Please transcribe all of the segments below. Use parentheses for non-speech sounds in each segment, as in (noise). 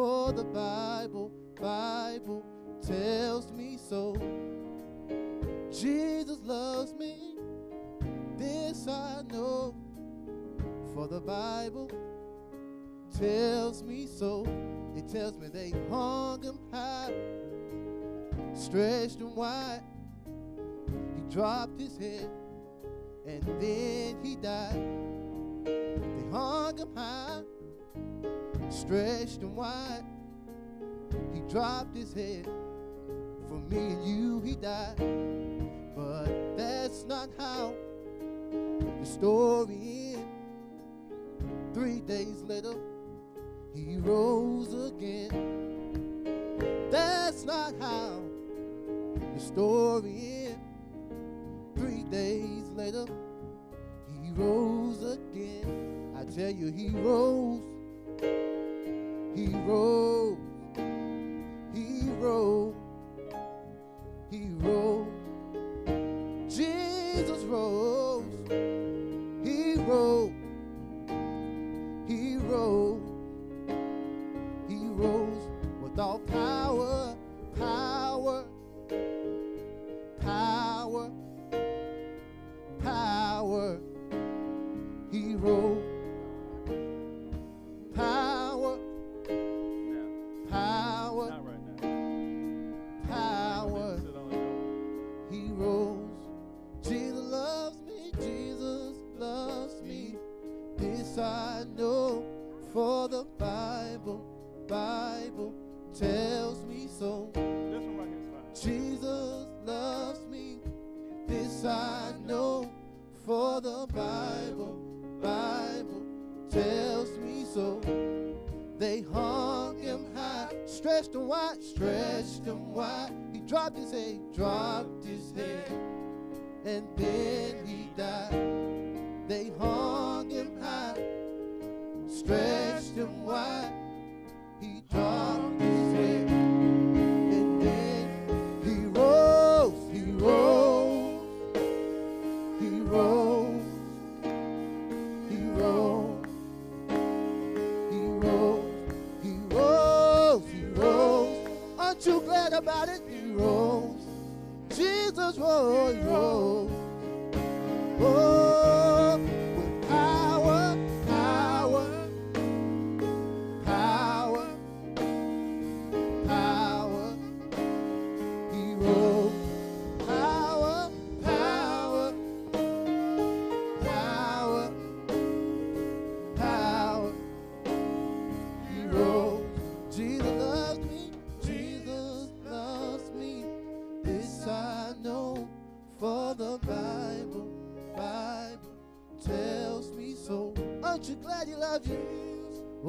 For the Bible, Bible tells me so. Jesus loves me, this I know. For the Bible tells me so. It tells me they hung him high, stretched him wide. He dropped his head, and then he died. They hung him high, stretched him wide. He dropped his head. For me and you, he died. But that's not how the story ends. Three days later, he rose again. That's not how the story ends. Three days later, he rose again. I tell you, he rose. He rose. He rose. This I know, for the Bible, Bible tells me so. This one right here is fine. Jesus loves me. This I know, for the Bible, Bible tells me so. They hung him high, stretched him wide, stretched him wide. He dropped his head, dropped his head, and then he died. They hung stretched him wide. He dropped his head, and then he rose, he rose, he rose, he rose. He rose, he rose, he rose. Aren't you glad about it? He rose. Jesus rose, he rose. Oh,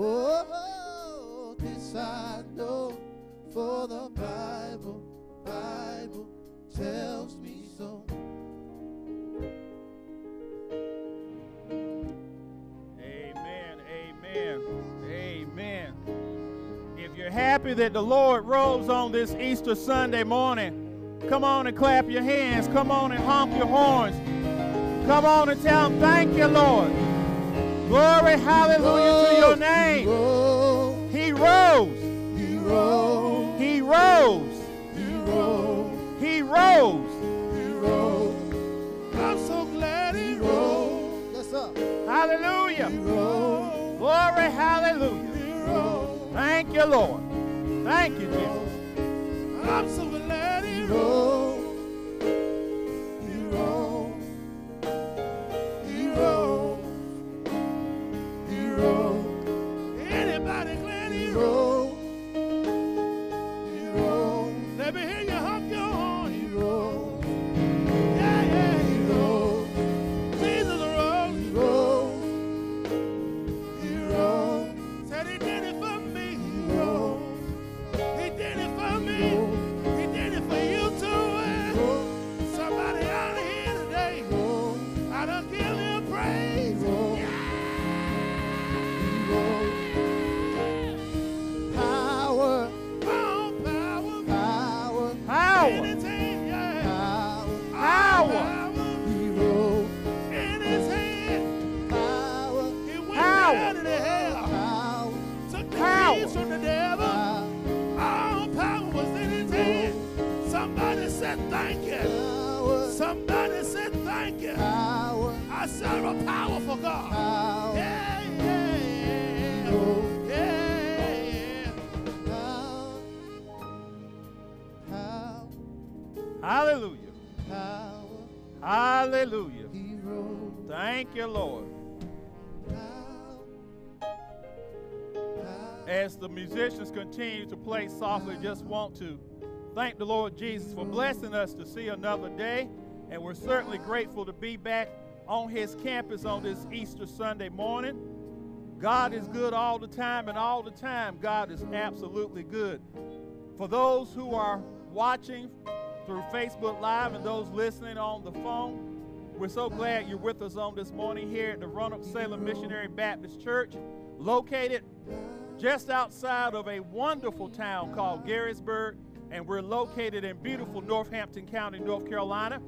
Oh, this I know, for the Bible, Bible tells me so. Amen. Amen. Amen. If you're happy that the Lord rose on this Easter Sunday morning, come on and clap your hands. Come on and honk your horns. Come on and tell him, thank you, Lord. Glory, hallelujah to your name. He rose. he rose, He rose. he rose, He rose. he rose. I'm so glad he rose. Yes, sir. Hallelujah. Glory, hallelujah. he rose. Thank you, Lord. Thank you, Jesus. I'm so glad he rose. Thank you, Lord. As the musicians continue to play softly, just want to thank the Lord Jesus for blessing us to see another day. And we're certainly grateful to be back on his campus on this Easter Sunday morning. God is good all the time, and all the time, God is absolutely good. For those who are watching through Facebook Live and those listening on the phone, we're so glad you're with us on this morning here at the Roanoke Salem Missionary Baptist Church, located just outside of a wonderful town called Garysburg, and we're located in beautiful Northampton County, North Carolina.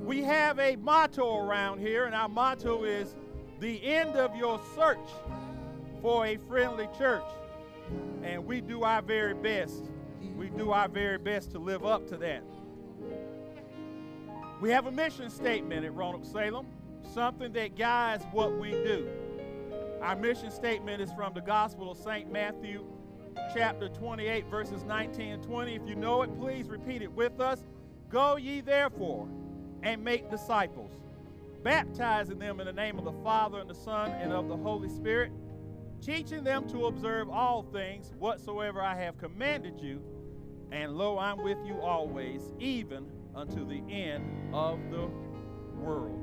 We have a motto around here, and our motto is the end of your search for a friendly church. And we do our very best. We do our very best to live up to that. We have a mission statement at Roanoke Salem, something that guides what we do. Our mission statement is from the Gospel of St. Matthew, chapter 28, verses 19 and 20. If you know it, please repeat it with us. Go ye therefore and make disciples, baptizing them in the name of the Father and the Son and of the Holy Spirit, teaching them to observe all things whatsoever I have commanded you. And lo, I'm with you always, even unto the end of the world.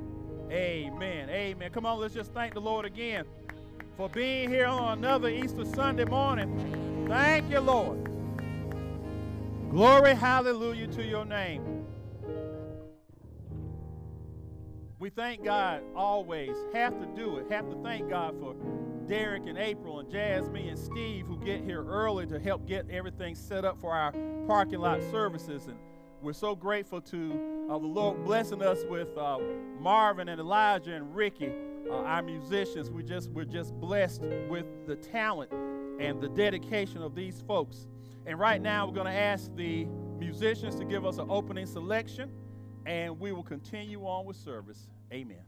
Amen. Amen. Come on, let's just thank the Lord again for being here on another Easter Sunday morning. Thank you, Lord. Glory, hallelujah to your name. We thank God always, have to do it, have to thank God for Derek and April and Jasmine and Steve who get here early to help get everything set up for our parking lot services. And we're so grateful to uh, the Lord blessing us with uh, Marvin and Elijah and Ricky, uh, our musicians. We just we're just blessed with the talent and the dedication of these folks. And right now, we're going to ask the musicians to give us an opening selection, and we will continue on with service. Amen.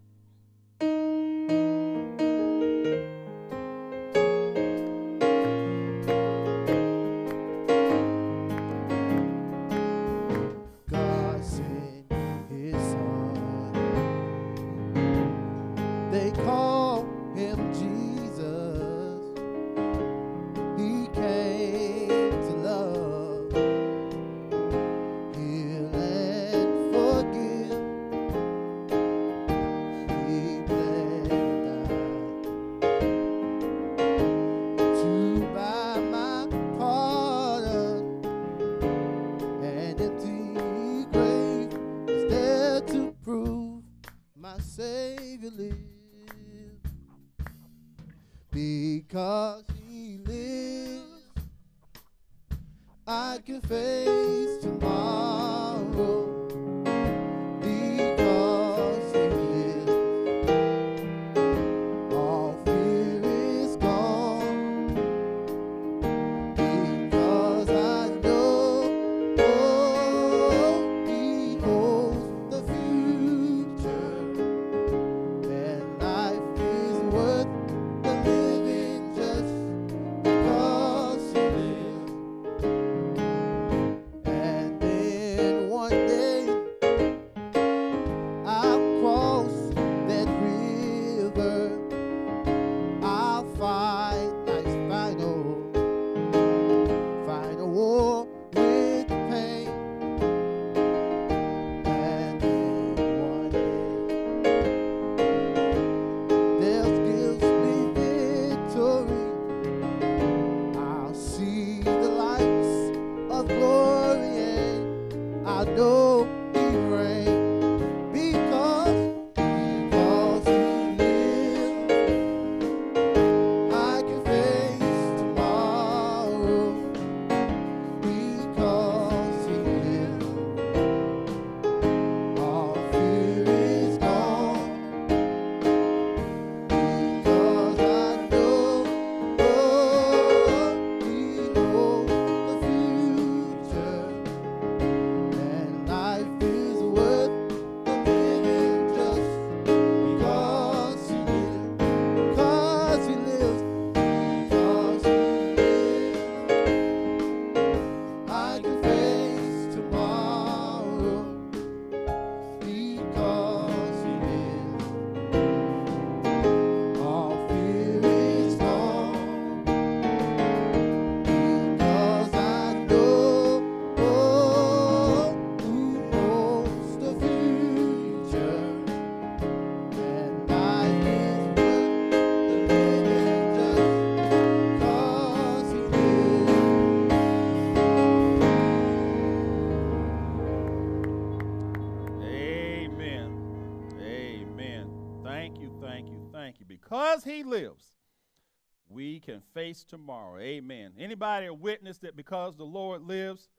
Face tomorrow. Amen. Anybody a witness that because the Lord lives,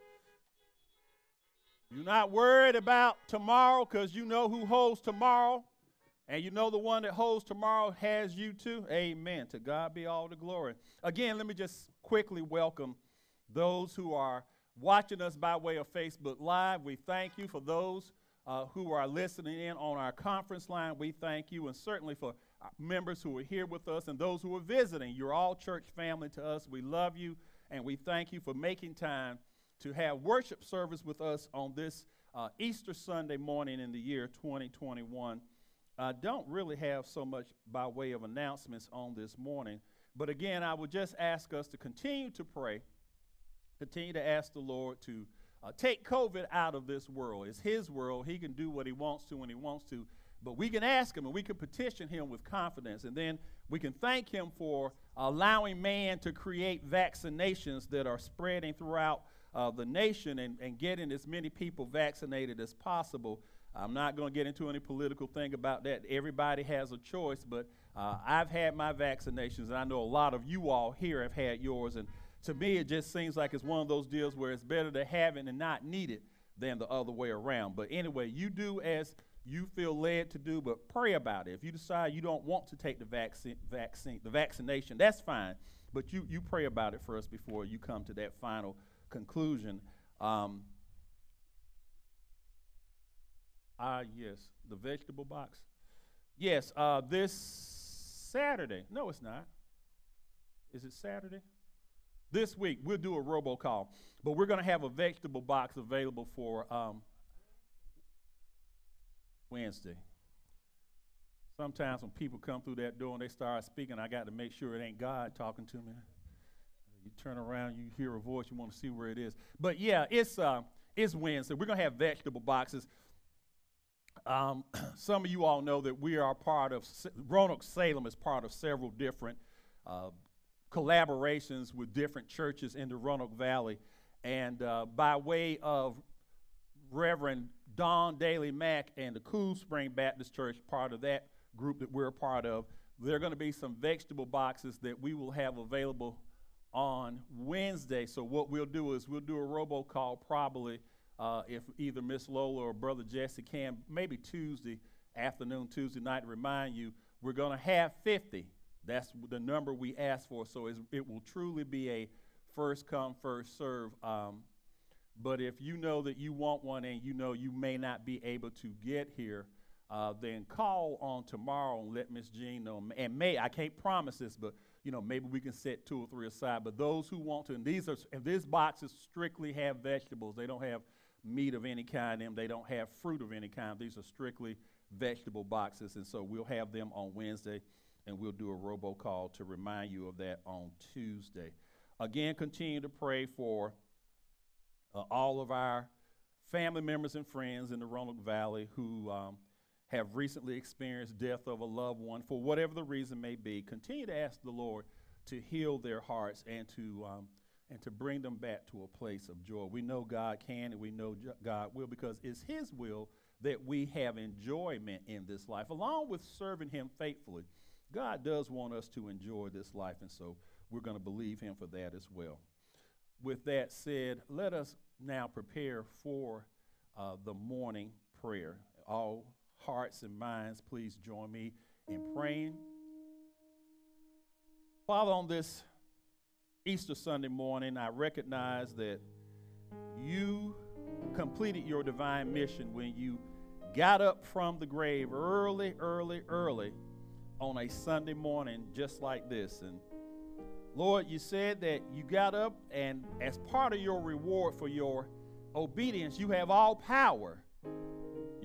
you're not worried about tomorrow because you know who holds tomorrow, and you know the one that holds tomorrow has you too. Amen. To God be all the glory. Again, let me just quickly welcome those who are watching us by way of Facebook Live. We thank you for those uh, who are listening in on our conference line. We thank you, and certainly for members who are here with us and those who are visiting. You're all church family to us. We love you, and we thank you for making time to have worship service with us on this uh, Easter Sunday morning in the year 2021. I don't really have so much by way of announcements on this morning, but again, I would just ask us to continue to pray, continue to ask the Lord to uh, take COVID out of this world. It's His world. He can do what He wants to when He wants to. But we can ask Him and we can petition Him with confidence. And then we can thank Him for allowing man to create vaccinations that are spreading throughout uh, the nation and, and getting as many people vaccinated as possible. I'm not going to get into any political thing about that. Everybody has a choice, but uh, I've had my vaccinations, and I know a lot of you all here have had yours. And to me, it just seems like it's one of those deals where it's better to have it and not need it than the other way around. But anyway, you do as you feel led to do, but pray about it. If you decide you don't want to take the vaccine, vaccine, the vaccination, that's fine. But you you pray about it first before you come to that final conclusion. Um, ah, yes, the vegetable box. Yes, uh, this Saturday. No, it's not. Is it Saturday? This week, we'll do a robocall, but we're going to have a vegetable box available for um, Wednesday. Sometimes when people come through that door and they start speaking, I got to make sure it ain't God talking to me. You turn around, you hear a voice, you want to see where it is. But yeah, it's uh, it's Wednesday. We're gonna have vegetable boxes. Um, (clears throat) some of you all know that we are part of Roanoke Salem is part of several different uh, collaborations with different churches in the Roanoke Valley, and uh, by way of Reverend Don Daly Mack and the Cool Spring Baptist Church, part of that group that we're a part of, there are going to be some vegetable boxes that we will have available on Wednesday. So what we'll do is we'll do a robocall probably uh, if either Miss Lola or Brother Jesse can, maybe Tuesday afternoon, Tuesday night, to remind you we're going to have 50. That's the number we asked for. So it will truly be a first come, first serve. Um, but if you know that you want one and you know you may not be able to get here, uh, then call on tomorrow and let Miss Jean know. And may I can't promise this, but you know, maybe we can set two or three aside. But those who want to, and these are, and this boxes strictly have vegetables. They don't have meat of any kind in them. They don't have fruit of any kind. These are strictly vegetable boxes. And so we'll have them on Wednesday, and we'll do a robocall to remind you of that on Tuesday. Again, continue to pray for uh, all of our family members and friends in the Roanoke Valley who um, have recently experienced death of a loved one, for whatever the reason may be, continue to ask the Lord to heal their hearts and to um, and to bring them back to a place of joy. We know God can and we know God will because it's His will that we have enjoyment in this life, along with serving Him faithfully. God does want us to enjoy this life, and so we're going to believe Him for that as well. With that said, let us now prepare for uh, the morning prayer. All hearts and minds, please join me in praying. Father, on this Easter Sunday morning, I recognize that you completed your divine mission when you got up from the grave early, early, early on a Sunday morning just like this. And Lord, you said that you got up, and as part of your reward for your obedience, you have all power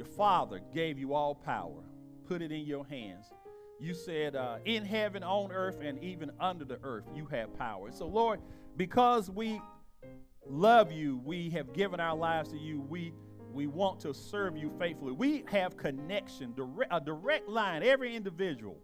your Father gave you all power, put it in your hands. You said, uh, in heaven, on earth, and even under the earth, you have power. So, Lord, because we love you, we have given our lives to you, we we want to serve you faithfully. We have connection, direct, a direct line, every individual.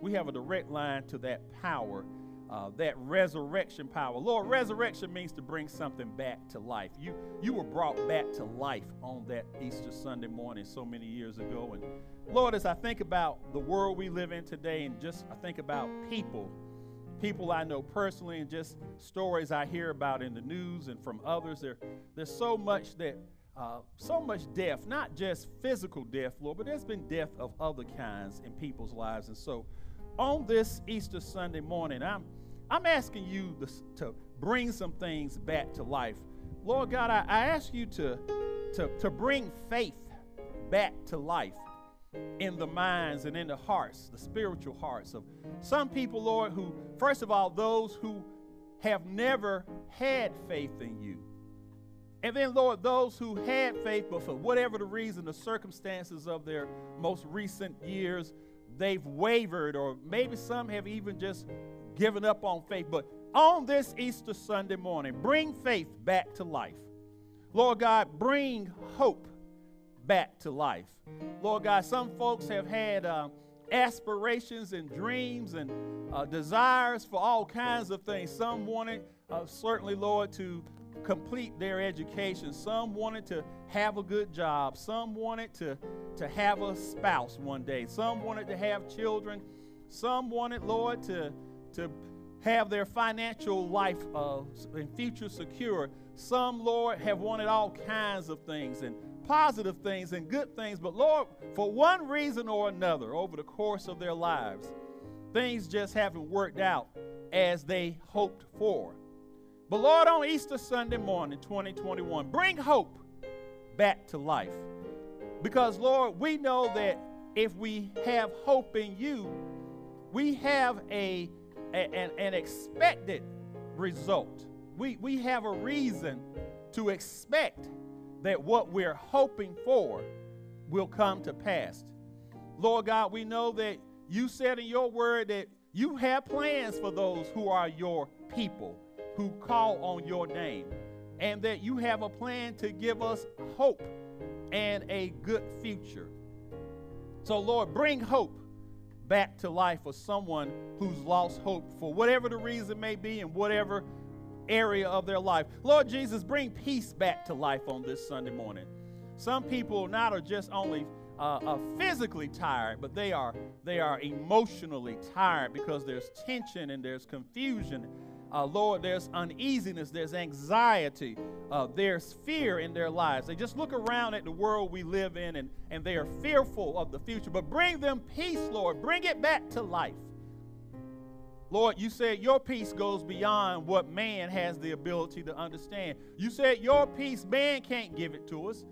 We have a direct line to that power uh, that resurrection power. Lord, resurrection means to bring something back to life. You, you were brought back to life on that Easter Sunday morning so many years ago. And Lord, as I think about the world we live in today and just I think about people, people I know personally and just stories I hear about in the news and from others, there, there's so much that uh, so much death, not just physical death, Lord, but there's been death of other kinds in people's lives. And so on this Easter Sunday morning, I'm, I'm asking you to, bring some things back to life. Lord God, I, I ask you to, to, to bring faith back to life in the minds and in the hearts, the spiritual hearts of some people, Lord, who, first of all, those who have never had faith in you. And then, Lord, those who had faith, but for whatever the reason, the circumstances of their most recent years, they've wavered, or maybe some have even just given up on faith. But on this Easter Sunday morning, bring faith back to life. Lord God, bring hope back to life. Lord God, some folks have had uh, aspirations and dreams and uh, desires for all kinds of things. Some wanted, uh, certainly, Lord, to complete their education. Some wanted to have a good job. Some wanted to, to have a spouse one day. Some wanted to have children. Some wanted, Lord, to, to have their financial life uh, and future secure. Some, Lord, have wanted all kinds of things and positive things and good things. But, Lord, for one reason or another, over the course of their lives, things just haven't worked out as they hoped for. But Lord, on Easter Sunday morning, 2021, bring hope back to life. Because, Lord, we know that if we have hope in you, we have a, a an, an expected result. We, we have a reason to expect that what we're hoping for will come to pass. Lord God, we know that you said in your word that you have plans for those who are your people who call on your name, and that you have a plan to give us hope and a good future. So, Lord, bring hope back to life for someone who's lost hope for whatever the reason may be and whatever area of their life. Lord Jesus, bring peace back to life on this Sunday morning. Some people not are just only uh, physically tired, but they are they are emotionally tired because there's tension and there's confusion uh, Lord, there's uneasiness, there's anxiety, uh, there's fear in their lives. They just look around at the world we live in and, and they are fearful of the future. But bring them peace, Lord. Bring it back to life. Lord, you said your peace goes beyond what man has the ability to understand. You said your peace, man can't give it to us.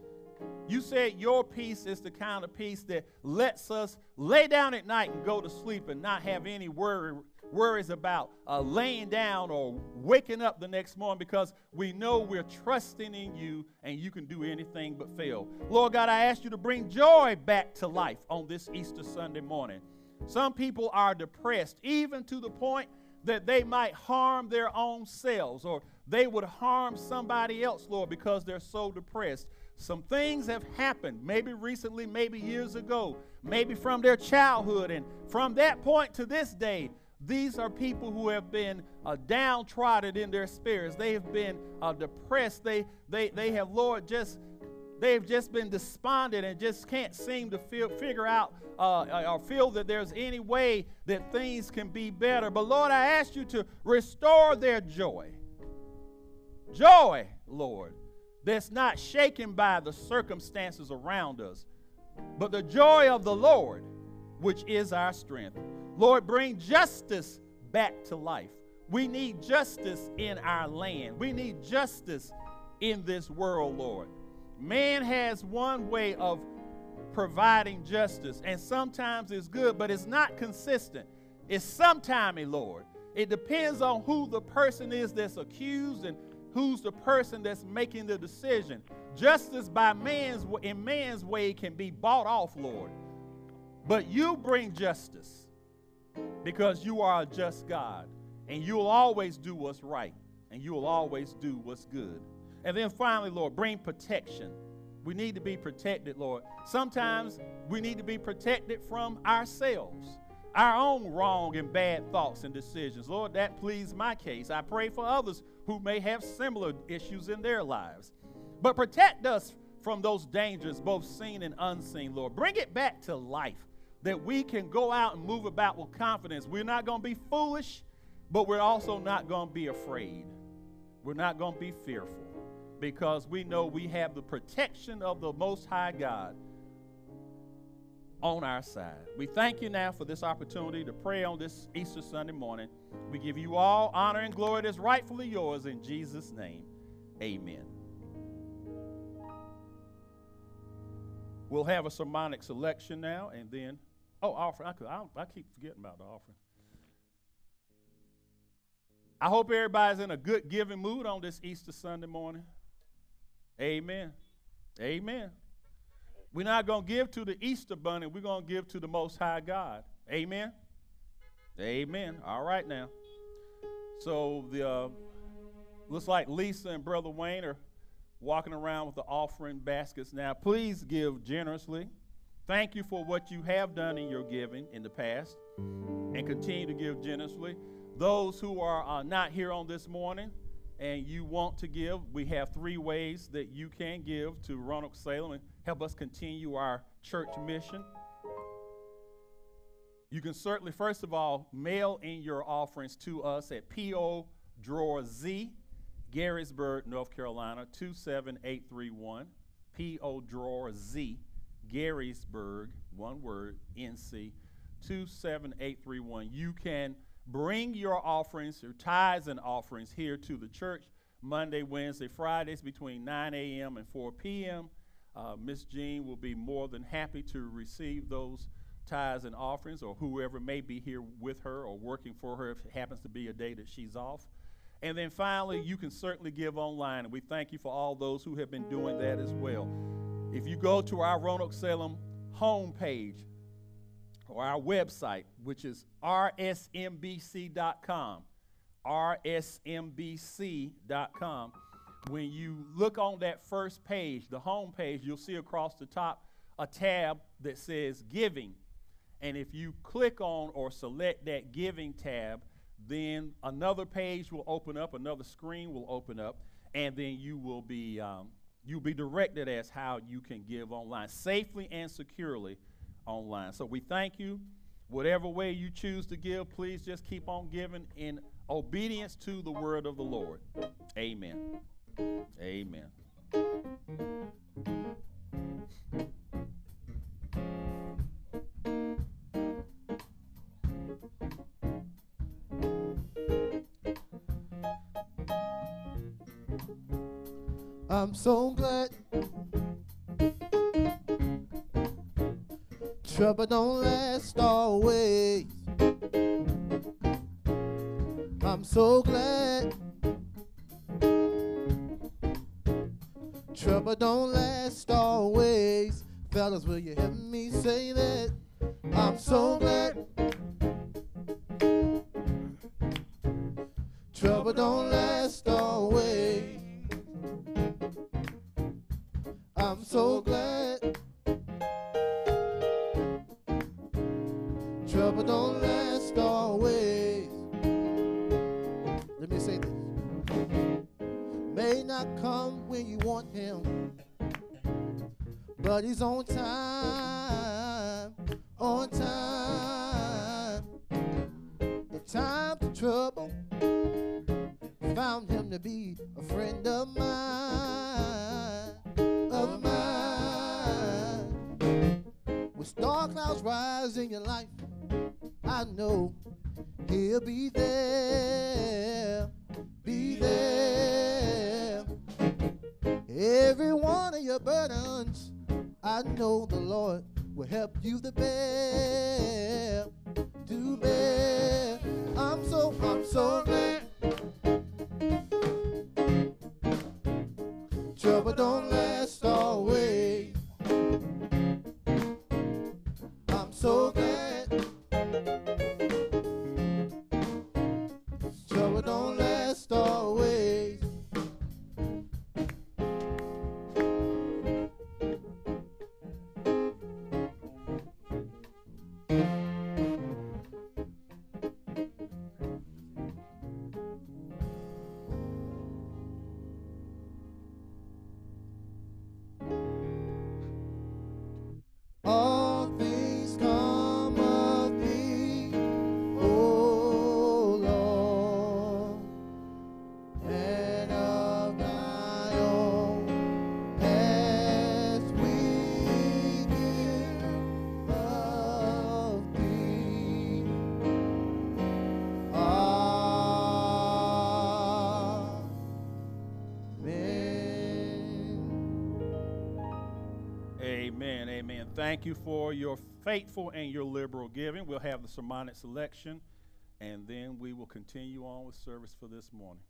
You said your peace is the kind of peace that lets us lay down at night and go to sleep and not have any worry worries about uh, laying down or waking up the next morning because we know we're trusting in you and you can do anything but fail. Lord God, I ask you to bring joy back to life on this Easter Sunday morning. Some people are depressed, even to the point that they might harm their own selves or they would harm somebody else, Lord, because they're so depressed. Some things have happened, maybe recently, maybe years ago, maybe from their childhood, and from that point to this day, these are people who have been uh, downtrodden in their spirits. They have been uh, depressed. They, they, they have, Lord, just they've just been despondent and just can't seem to feel, figure out uh, uh, or feel that there's any way that things can be better. But Lord, I ask you to restore their joy. Joy, Lord, that's not shaken by the circumstances around us, but the joy of the Lord, which is our strength. Lord, bring justice back to life. We need justice in our land. We need justice in this world, Lord. Man has one way of providing justice, and sometimes it's good, but it's not consistent. It's sometimey, Lord. It depends on who the person is that's accused and who's the person that's making the decision. Justice by man's in man's way can be bought off, Lord. But you bring justice because you are a just God and you will always do what's right and you will always do what's good. And then finally, Lord, bring protection. We need to be protected, Lord. Sometimes we need to be protected from ourselves. Our own wrong and bad thoughts and decisions. Lord, that please my case. I pray for others who may have similar issues in their lives. But protect us from those dangers, both seen and unseen, Lord. Bring it back to life that we can go out and move about with confidence. We're not going to be foolish, but we're also not going to be afraid. We're not going to be fearful because we know we have the protection of the Most High God on our side. We thank you now for this opportunity to pray on this Easter Sunday morning. We give you all honor and glory that's rightfully yours in Jesus' name. Amen. We'll have a sermonic selection now and then, oh, offering. I, I, I keep forgetting about the offering. I hope everybody's in a good giving mood on this Easter Sunday morning. Amen. Amen. We're not going to give to the Easter bunny. We're going to give to the Most High God. Amen. Amen. All right now. So the uh, looks like Lisa and Brother Wayne are walking around with the offering baskets now. Please give generously. Thank you for what you have done in your giving in the past, and continue to give generously. Those who are uh, not here on this morning and you want to give, we have three ways that you can give to Roanoke Salem and help us continue our church mission. You can certainly, first of all, mail in your offerings to us at P.O. Drawer Z, Garysburg, North Carolina, 27831. P.O. Drawer Z, Garysburg, one word, NC, 27831. You can bring your offerings, your tithes and offerings here to the church Monday, Wednesday, Fridays between 9 a.m. and 4 p.m. Uh, Miss Jean will be more than happy to receive those tithes and offerings, or whoever may be here with her or working for her if it happens to be a day that she's off. And then finally, you can certainly give online, and we thank you for all those who have been doing that as well. If you go to our Roanoke Salem homepage or our website, which is rsmbc.com, rsmbc.com, when you look on that first page, the home page, you'll see across the top a tab that says Giving. And if you click on or select that Giving tab, then another page will open up, another screen will open up, and then you will be um, you'll be directed as how you can give online safely and securely online. So we thank you. Whatever way you choose to give, please just keep on giving in obedience to the word of the Lord. Amen. Amen. I'm so glad trouble don't last always. I'm so glad trouble don't last always. Fellas, will you help me say that? I'm so glad trouble don't last thank you for your faithful and your liberal giving. We'll have the sermonic selection, and then we will continue on with service for this morning.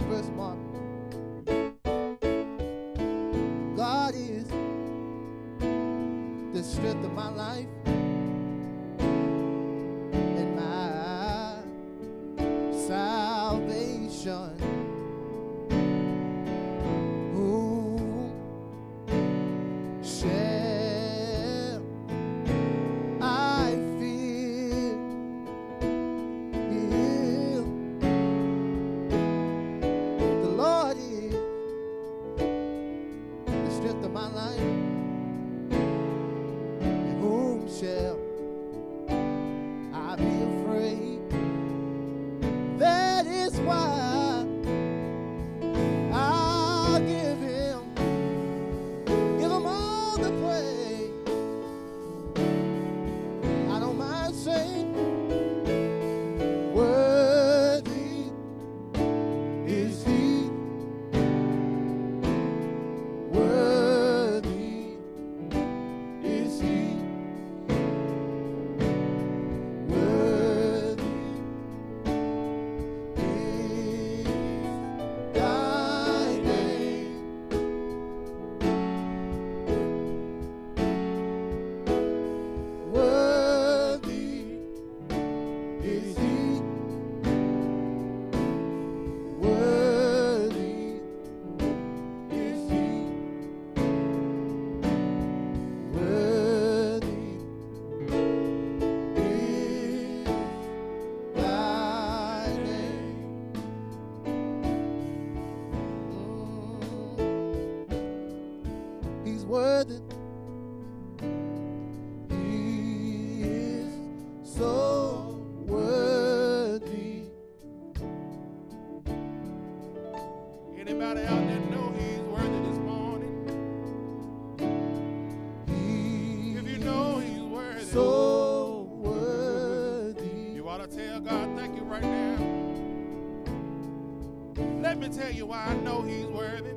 Verse one. God is the strength of my life. And my salvation. Tell God thank you right now. Let me tell you why I know he's worthy.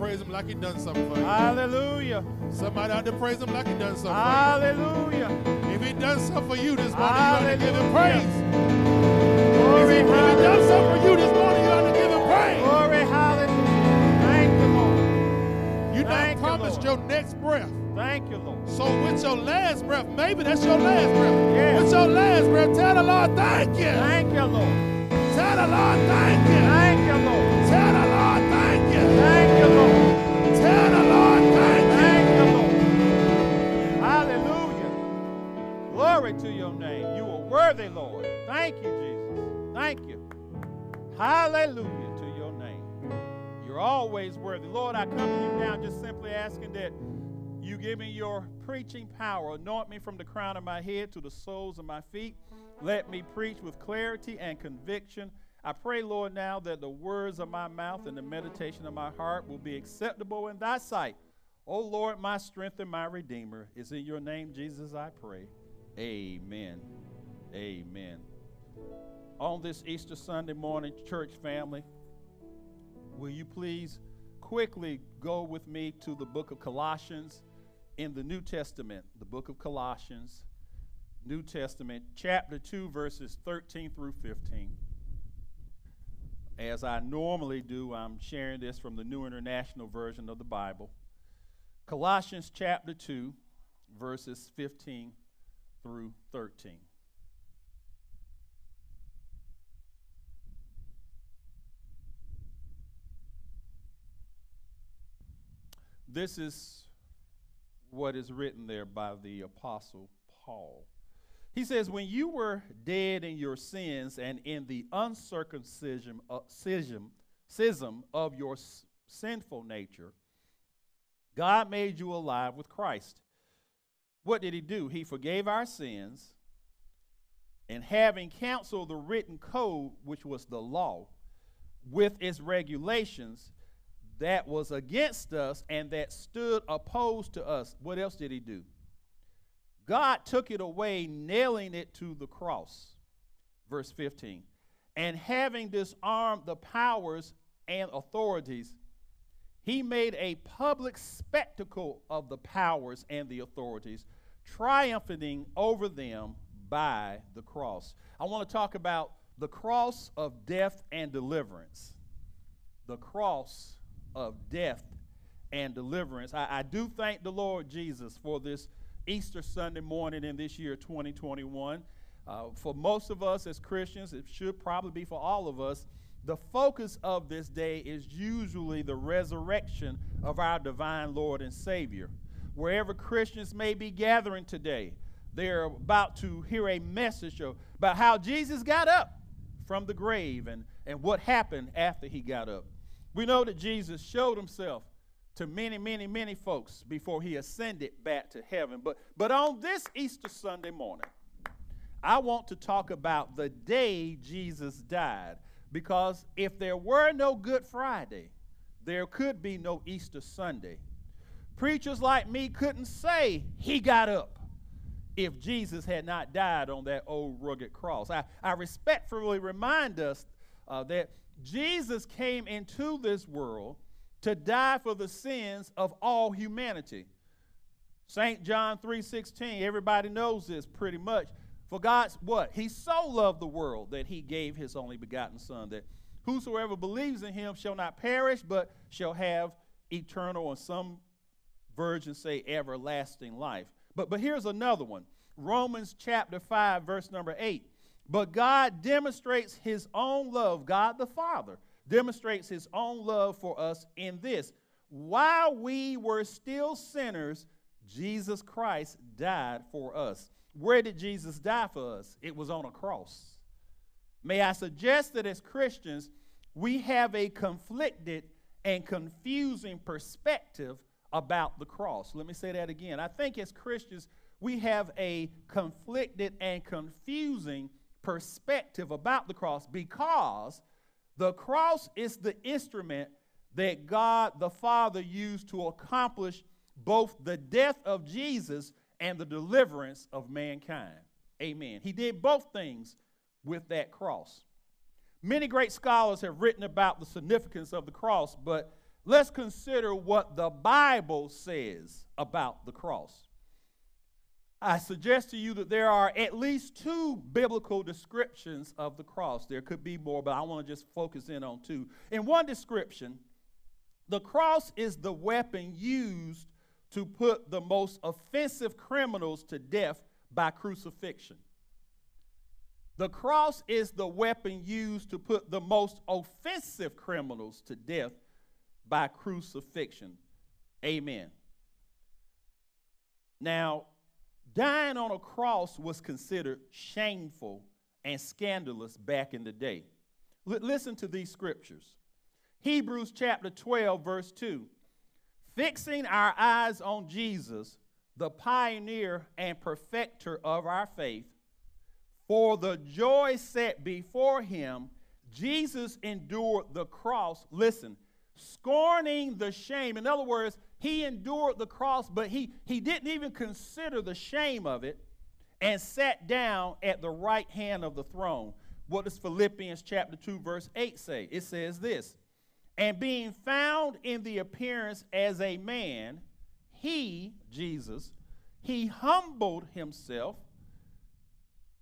Praise him like he done something for you. Hallelujah. Somebody out there praise him like he done something for Hallelujah. you. If he done something for you this morning, you ought to give him Hallelujah. praise. Glory, If he done something for you this morning, you ought to give him praise. Glory, hallelujah. Thank you, Lord. You you, promised your next breath. Thank you, Lord. So with your last breath, maybe that's your last breath. Yes. With your last breath, tell the Lord thank you. Thank you, Lord. Tell the Lord thank you. Thank you, Lord. Tell the Hallelujah to your name. You're always worthy. Lord, I come to you now just simply asking that you give me your preaching power. Anoint me from the crown of my head to the soles of my feet. Let me preach with clarity and conviction. I pray, Lord, now that the words of my mouth and the meditation of my heart will be acceptable in thy sight. O Lord, my strength and my redeemer. Is in your name, Jesus, I pray. Amen. Amen. On this Easter Sunday morning, church family, will you please quickly go with me to the book of Colossians in the New Testament, the book of Colossians, New Testament, chapter 2, verses 13 through 15. As I normally do, I'm sharing this from the New International Version of the Bible. Colossians chapter 2, verses 15 through 13. This is what is written there by the Apostle Paul. He says, When you were dead in your sins and in the uncircumcision uh, schism, schism of your s- sinful nature, God made you alive with Christ. What did he do? He forgave our sins, and having canceled the written code, which was the law, with its regulations that was against us and that stood opposed to us, what else did he do? God took it away, nailing it to the cross. Verse 15. And having disarmed the powers and authorities, he made a public spectacle of the powers and the authorities, triumphing over them by the cross. I want to talk about the cross of death and deliverance. The cross of death and deliverance. I, I do thank the Lord Jesus for this Easter Sunday morning in this year 2021. Uh, for most of us as Christians, it should probably be for all of us, the focus of this day is usually the resurrection of our divine Lord and Savior. Wherever Christians may be gathering today, they're about to hear a message about how Jesus got up from the grave and, and what happened after he got up. We know that Jesus showed himself to many, many, many folks before he ascended back to heaven. But, but on this Easter Sunday morning, I want to talk about the day Jesus died. Because if there were no Good Friday, there could be no Easter Sunday. Preachers like me couldn't say he got up if Jesus had not died on that old rugged cross. I, I respectfully remind us uh, that Jesus came into this world to die for the sins of all humanity. St. John 3:16, everybody knows this pretty much. For God's what? He so loved the world that he gave his only begotten Son, that whosoever believes in him shall not perish, but shall have eternal, or some versions say everlasting life. But, but here's another one Romans chapter 5, verse number 8. But God demonstrates his own love, God the Father demonstrates his own love for us in this. While we were still sinners, Jesus Christ died for us. Where did Jesus die for us? It was on a cross. May I suggest that as Christians, we have a conflicted and confusing perspective about the cross. Let me say that again. I think as Christians, we have a conflicted and confusing perspective about the cross because the cross is the instrument that God the Father used to accomplish both the death of Jesus and the deliverance of mankind. Amen. He did both things with that cross. Many great scholars have written about the significance of the cross, but let's consider what the Bible says about the cross. I suggest to you that there are at least two biblical descriptions of the cross. There could be more, but I want to just focus in on two. In one description, the cross is the weapon used to put the most offensive criminals to death by crucifixion. The cross is the weapon used to put the most offensive criminals to death by crucifixion. Amen. Now, dying on a cross was considered shameful and scandalous back in the day. L- listen to these scriptures Hebrews chapter 12, verse 2 fixing our eyes on Jesus, the pioneer and perfecter of our faith, for the joy set before him, Jesus endured the cross. Listen, scorning the shame. In other words, he endured the cross, but he, he didn't even consider the shame of it and sat down at the right hand of the throne. What does Philippians chapter 2, verse 8 say? It says this and being found in the appearance as a man, he, Jesus, he humbled himself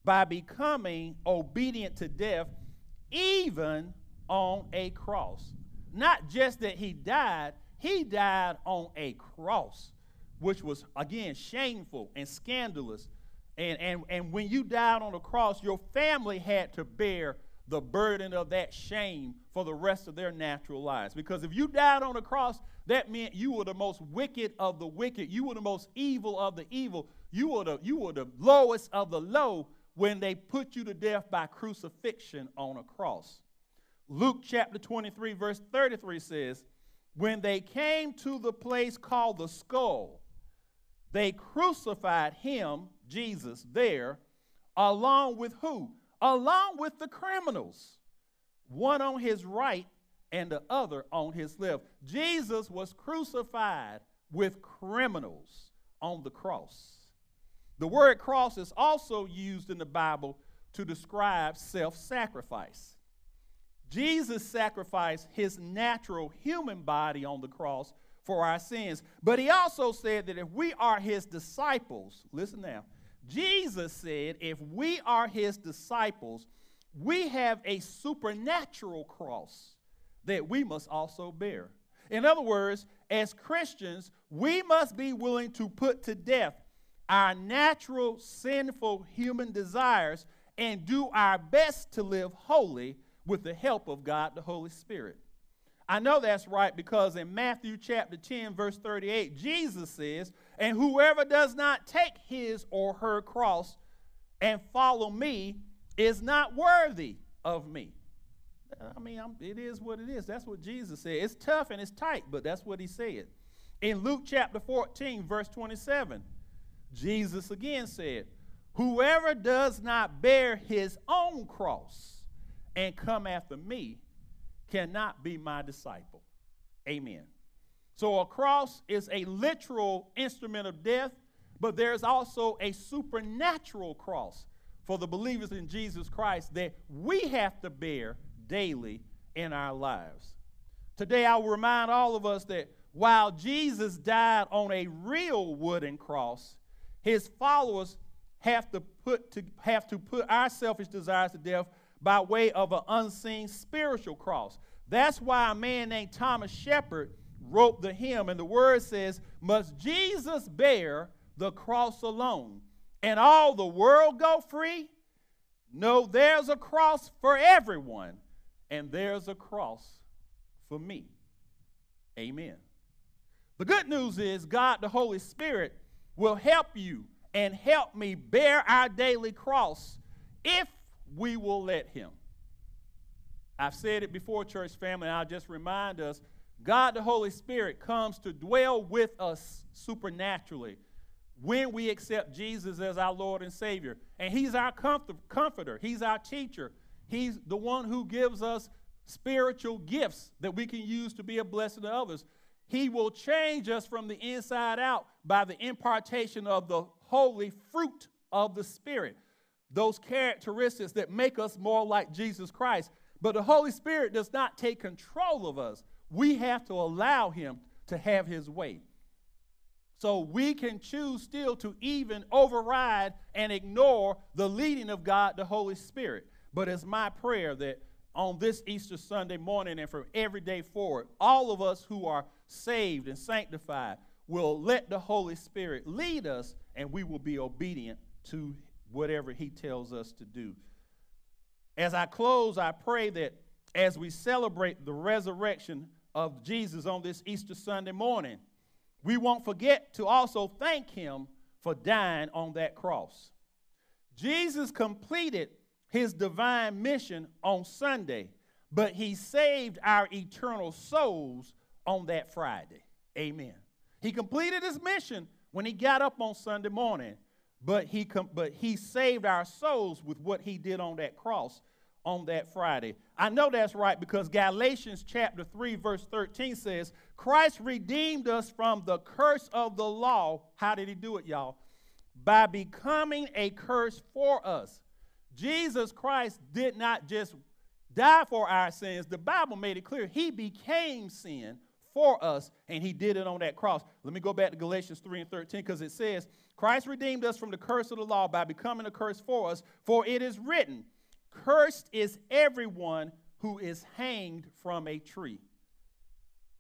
by becoming obedient to death, even on a cross. Not just that he died, he died on a cross, which was, again, shameful and scandalous. And, and, and when you died on a cross, your family had to bear the burden of that shame for the rest of their natural lives. Because if you died on a cross, that meant you were the most wicked of the wicked. You were the most evil of the evil. You were the, you were the lowest of the low when they put you to death by crucifixion on a cross. Luke chapter 23, verse 33 says, When they came to the place called the skull, they crucified him, Jesus, there, along with who? along with the criminals, one on his right and the other on his left. Jesus was crucified with criminals on the cross. The word cross is also used in the Bible to describe self sacrifice. Jesus sacrificed his natural human body on the cross for our sins. But he also said that if we are his disciples, listen now, Jesus said if we are his disciples, we have a supernatural cross that we must also bear. In other words, as Christians, we must be willing to put to death our natural, sinful human desires and do our best to live holy with the help of God the Holy Spirit. I know that's right because in Matthew chapter 10, verse 38, Jesus says, And whoever does not take his or her cross and follow me is not worthy of me. I mean, I'm, it is what it is. That's what Jesus said. It's tough and it's tight, but that's what he said. In Luke chapter 14, verse 27, Jesus again said, Whoever does not bear his own cross and come after me cannot be my disciple. Amen. So a cross is a literal instrument of death, but there's also a supernatural cross for the believers in Jesus Christ that we have to bear daily in our lives. Today, I will remind all of us that while Jesus died on a real wooden cross, his followers have to put to have to put our selfish desires to death by way of an unseen spiritual cross. That's why a man named Thomas Shepard wrote the hymn, and the word says, Must Jesus bear the cross alone, and all the world go free? No, there's a cross for everyone, and there's a cross for me. Amen. The good news is God, the Holy Spirit, will help you and help me bear our daily cross if we will let Him. I've said it before, church family, I'll just remind us God, the Holy Spirit, comes to dwell with us supernaturally when we accept Jesus as our Lord and Savior. And He's our comforter, He's our teacher, He's the one who gives us spiritual gifts that we can use to be a blessing to others. He will change us from the inside out by the impartation of the holy fruit of the Spirit, those characteristics that make us more like Jesus Christ. But the Holy Spirit does not take control of us. We have to allow Him to have His way. So we can choose still to even override and ignore the leading of God, the Holy Spirit. But it's my prayer that on this Easter Sunday morning and from every day forward, all of us who are saved and sanctified will let the Holy Spirit lead us and we will be obedient to whatever He tells us to do. As I close, I pray that as we celebrate the resurrection of Jesus on this Easter Sunday morning, we won't forget to also thank Him for dying on that cross. Jesus completed his divine mission on Sunday, but he saved our eternal souls on that Friday. Amen. He completed his mission when he got up on Sunday morning, but he, com- but he saved our souls with what he did on that cross on that Friday. I know that's right because Galatians chapter 3 verse 13 says, "Christ redeemed us from the curse of the law." How did he do it, y'all? By becoming a curse for us. Jesus Christ did not just die for our sins. The Bible made it clear he became sin for us, and he did it on that cross. Let me go back to Galatians 3 and 13 because it says, Christ redeemed us from the curse of the law by becoming a curse for us, for it is written, Cursed is everyone who is hanged from a tree.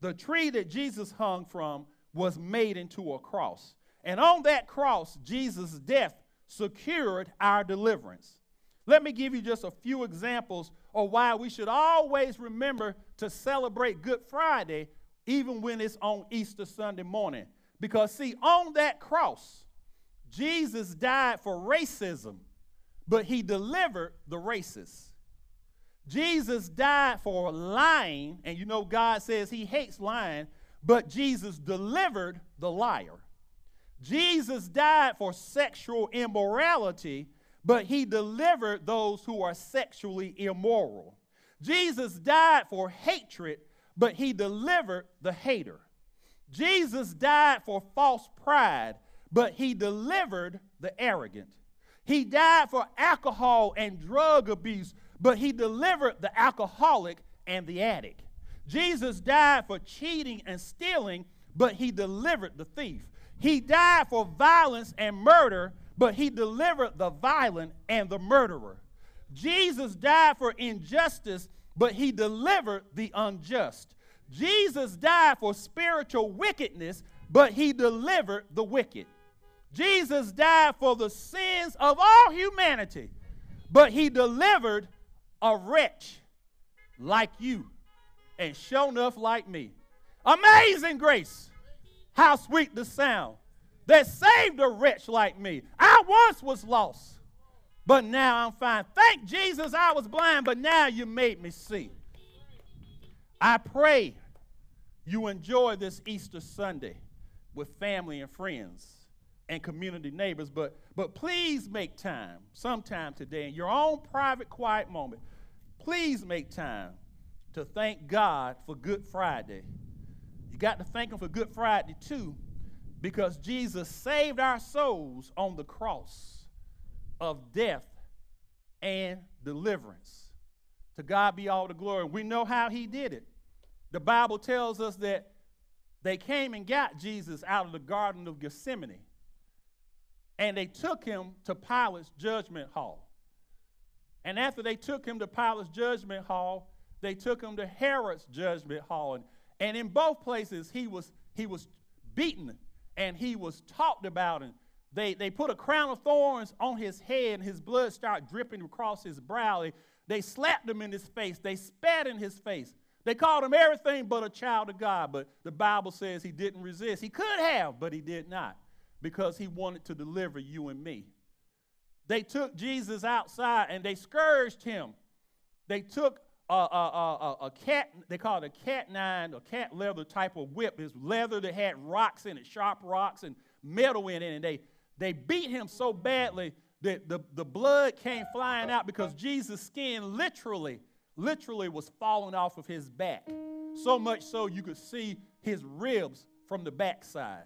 The tree that Jesus hung from was made into a cross. And on that cross, Jesus' death secured our deliverance. Let me give you just a few examples of why we should always remember to celebrate Good Friday even when it's on Easter Sunday morning. Because, see, on that cross, Jesus died for racism, but he delivered the racists. Jesus died for lying, and you know God says he hates lying, but Jesus delivered the liar. Jesus died for sexual immorality, but he delivered those who are sexually immoral. Jesus died for hatred, but he delivered the hater. Jesus died for false pride, but he delivered the arrogant. He died for alcohol and drug abuse, but he delivered the alcoholic and the addict. Jesus died for cheating and stealing, but he delivered the thief. He died for violence and murder, but he delivered the violent and the murderer. Jesus died for injustice, but he delivered the unjust. Jesus died for spiritual wickedness, but he delivered the wicked. Jesus died for the sins of all humanity, but he delivered a wretch like you and sure enough like me. Amazing grace. How sweet the sound that saved a wretch like me. I once was lost, but now I'm fine. Thank Jesus I was blind, but now you made me see. I pray you enjoy this Easter Sunday with family and friends and community neighbors, but, but please make time sometime today in your own private, quiet moment. Please make time to thank God for Good Friday. You got to thank Him for Good Friday too, because Jesus saved our souls on the cross of death and deliverance. To God be all the glory. We know how He did it. The Bible tells us that they came and got Jesus out of the Garden of Gethsemane and they took him to Pilate's judgment hall. And after they took him to Pilate's judgment hall, they took him to Herod's judgment hall. And, and in both places, he was, he was beaten and he was talked about. And they, they put a crown of thorns on his head, and his blood started dripping across his brow. They, they slapped him in his face, they spat in his face. They called him everything but a child of God, but the Bible says he didn't resist. He could have, but he did not because he wanted to deliver you and me. They took Jesus outside and they scourged him. They took a, a, a, a, cat, they call it a cat nine, a cat leather type of whip. It's leather that had rocks in it, sharp rocks and metal in it. And they, they beat him so badly that the, the blood came flying out because Jesus' skin literally, literally was falling off of his back. So much so you could see his ribs from the backside.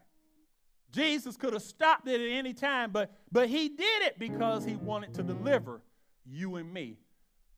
Jesus could have stopped it at any time, but, but he did it because he wanted to deliver you and me.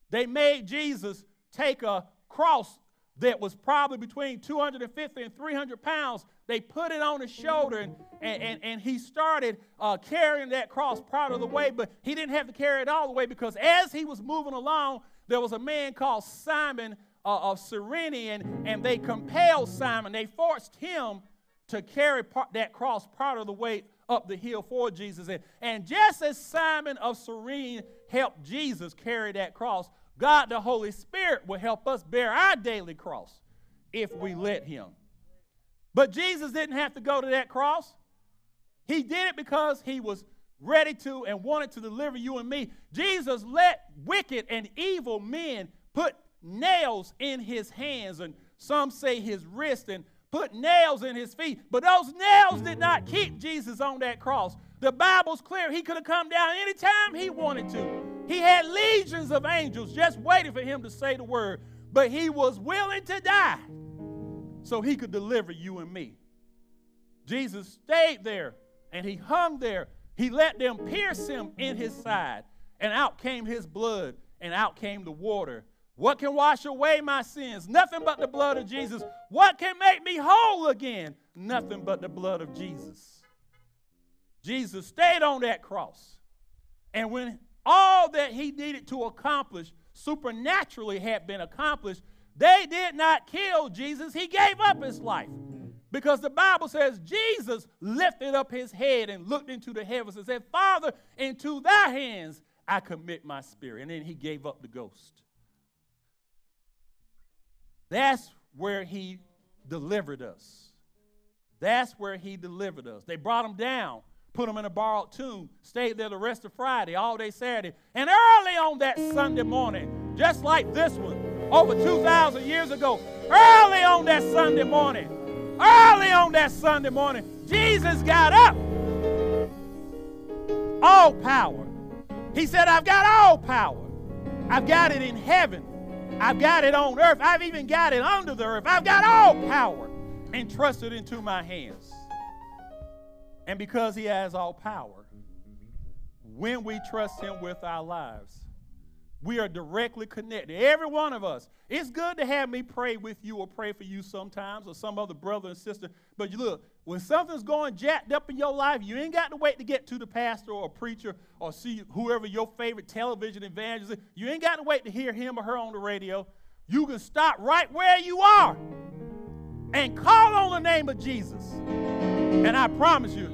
They made Jesus take a cross that was probably between 250 and 300 pounds. They put it on his shoulder, and, and, and, and he started uh, carrying that cross part of the way, but he didn't have to carry it all the way because as he was moving along, there was a man called Simon uh, of Cyrene, and, and they compelled Simon, they forced him to carry part, that cross part of the way up the hill for Jesus. And, and just as Simon of Cyrene helped Jesus carry that cross, God the Holy Spirit will help us bear our daily cross if we let Him. But Jesus didn't have to go to that cross. He did it because He was ready to and wanted to deliver you and me. Jesus let wicked and evil men put nails in His hands and some say His wrist and put nails in his feet. But those nails did not keep Jesus on that cross. The Bible's clear. He could have come down anytime he wanted to. He had legions of angels just waiting for him to say the word. But he was willing to die so he could deliver you and me. Jesus stayed there and he hung there. He let them pierce him in his side, and out came his blood, and out came the water what can wash away my sins? Nothing but the blood of Jesus. What can make me whole again? Nothing but the blood of Jesus. Jesus stayed on that cross. And when all that he needed to accomplish supernaturally had been accomplished, they did not kill Jesus. He gave up his life. Because the Bible says Jesus lifted up his head and looked into the heavens and said, Father, into thy hands I commit my spirit. And then he gave up the ghost. That's where he delivered us. That's where he delivered us. They brought him down, put him in a borrowed tomb, stayed there the rest of Friday, all day Saturday. And early on that Sunday morning, just like this one, over 2,000 years ago, early on that Sunday morning, early on that Sunday morning, Jesus got up. All power. He said, I've got all power. I've got it in heaven I've got it on earth. I've even got it under the earth. I've got all power entrusted into my hands. And because he has all power, when we trust him with our lives, we are directly connected. Every one of us. It's good to have me pray with you or pray for you sometimes or some other brother and sister. But you look, when something's going jacked up in your life, you ain't got to wait to get to the pastor or preacher or see whoever your favorite television evangelist is. You ain't got to wait to hear him or her on the radio. You can stop right where you are and call on the name of Jesus. And I promise you,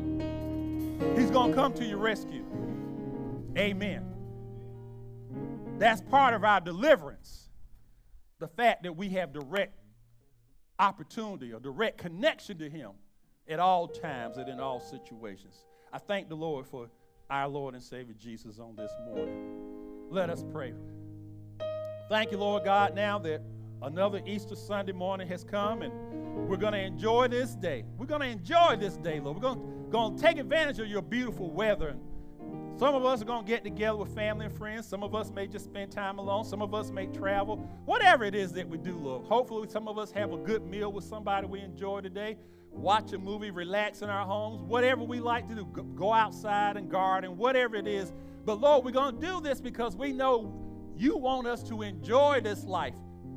he's going to come to your rescue. Amen. That's part of our deliverance. The fact that we have direct opportunity or direct connection to Him at all times and in all situations. I thank the Lord for our Lord and Savior Jesus on this morning. Let us pray. Thank you, Lord God, now that another Easter Sunday morning has come and we're going to enjoy this day. We're going to enjoy this day, Lord. We're going, to take advantage of your beautiful weather some of us are going to get together with family and friends. Some of us may just spend time alone. Some of us may travel. Whatever it is that we do, Lord. Hopefully, some of us have a good meal with somebody we enjoy today. Watch a movie, relax in our homes. Whatever we like to do, go outside and garden, whatever it is. But Lord, we're going to do this because we know you want us to enjoy this life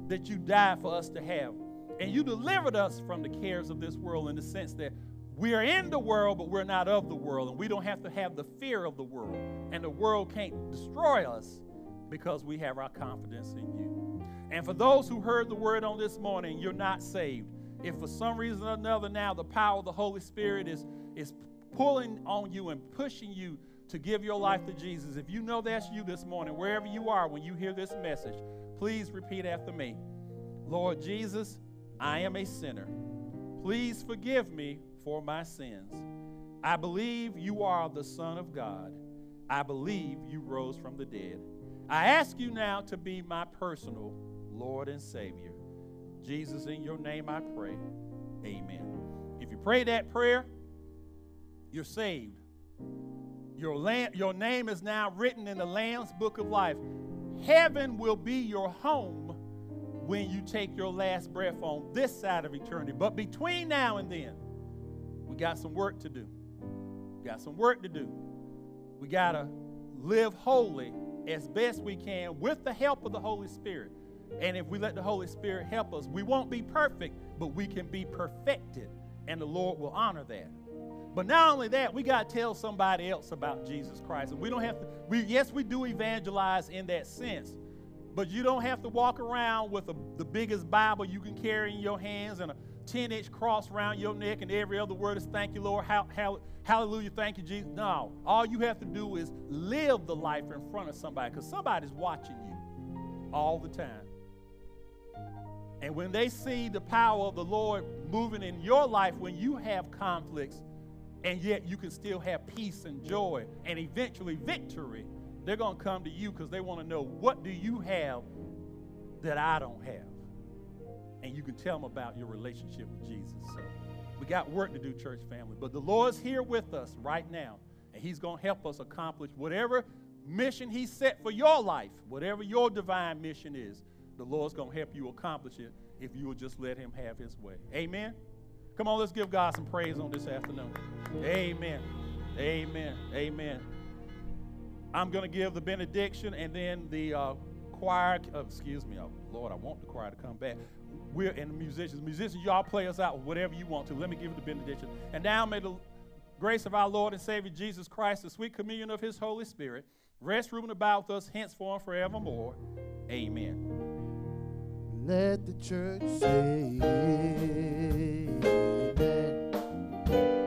that you died for us to have. And you delivered us from the cares of this world in the sense that we are in the world, but we're not of the world, and we don't have to have the fear of the world. And the world can't destroy us because we have our confidence in you. And for those who heard the word on this morning, you're not saved. If for some reason or another now the power of the Holy Spirit is, is pulling on you and pushing you to give your life to Jesus, if you know that's you this morning, wherever you are when you hear this message, please repeat after me Lord Jesus, I am a sinner. Please forgive me for my sins. I believe you are the Son of God. I believe you rose from the dead. I ask you now to be my personal Lord and Savior. Jesus, in your name I pray. Amen. If you pray that prayer, you're saved. Your, your name is now written in the Lamb's book of life. Heaven will be your home when you take your last breath on this side of eternity. But between now and then, we got some work to do. We got some work to do. We got to live holy as best we can with the help of the Holy Spirit. And if we let the Holy Spirit help us, we won't be perfect, but we can be perfected, and the Lord will honor that. But not only that, we got to tell somebody else about Jesus Christ. And we don't have to, we, yes, we do evangelize in that sense, but you don't have to walk around with a, the biggest Bible you can carry in your hands and a 10 inch cross around your neck and every other word is thank you, Lord. hallelujah, thank you, Jesus. No. All you have to do is live the life in front of somebody because somebody's watching you all the time. And when they see the power of the Lord moving in your life when you have conflicts, and yet you can still have peace and joy and eventually victory, they're going to come to you because they want to know what do you have that I don't have and you can tell them about your relationship with Jesus. So we got work to do, church family. But the Lord's here with us right now, and He's going to help us accomplish whatever mission He set for your life, whatever your divine mission is. The Lord's going to help you accomplish it if you will just let Him have His way. Amen. Come on, let's give God some praise on this afternoon. Amen. Amen. Amen. I'm going to give the benediction and then the uh, choir, uh, excuse me, oh, Lord, I want the choir to come back we're in the musicians. Musicians, y'all play us out whatever you want to. Let me give you the benediction. And now may the grace of our Lord and Savior Jesus Christ, the sweet communion of his Holy Spirit, rest, room, about us henceforth and forevermore. Amen. Let the church say, baby.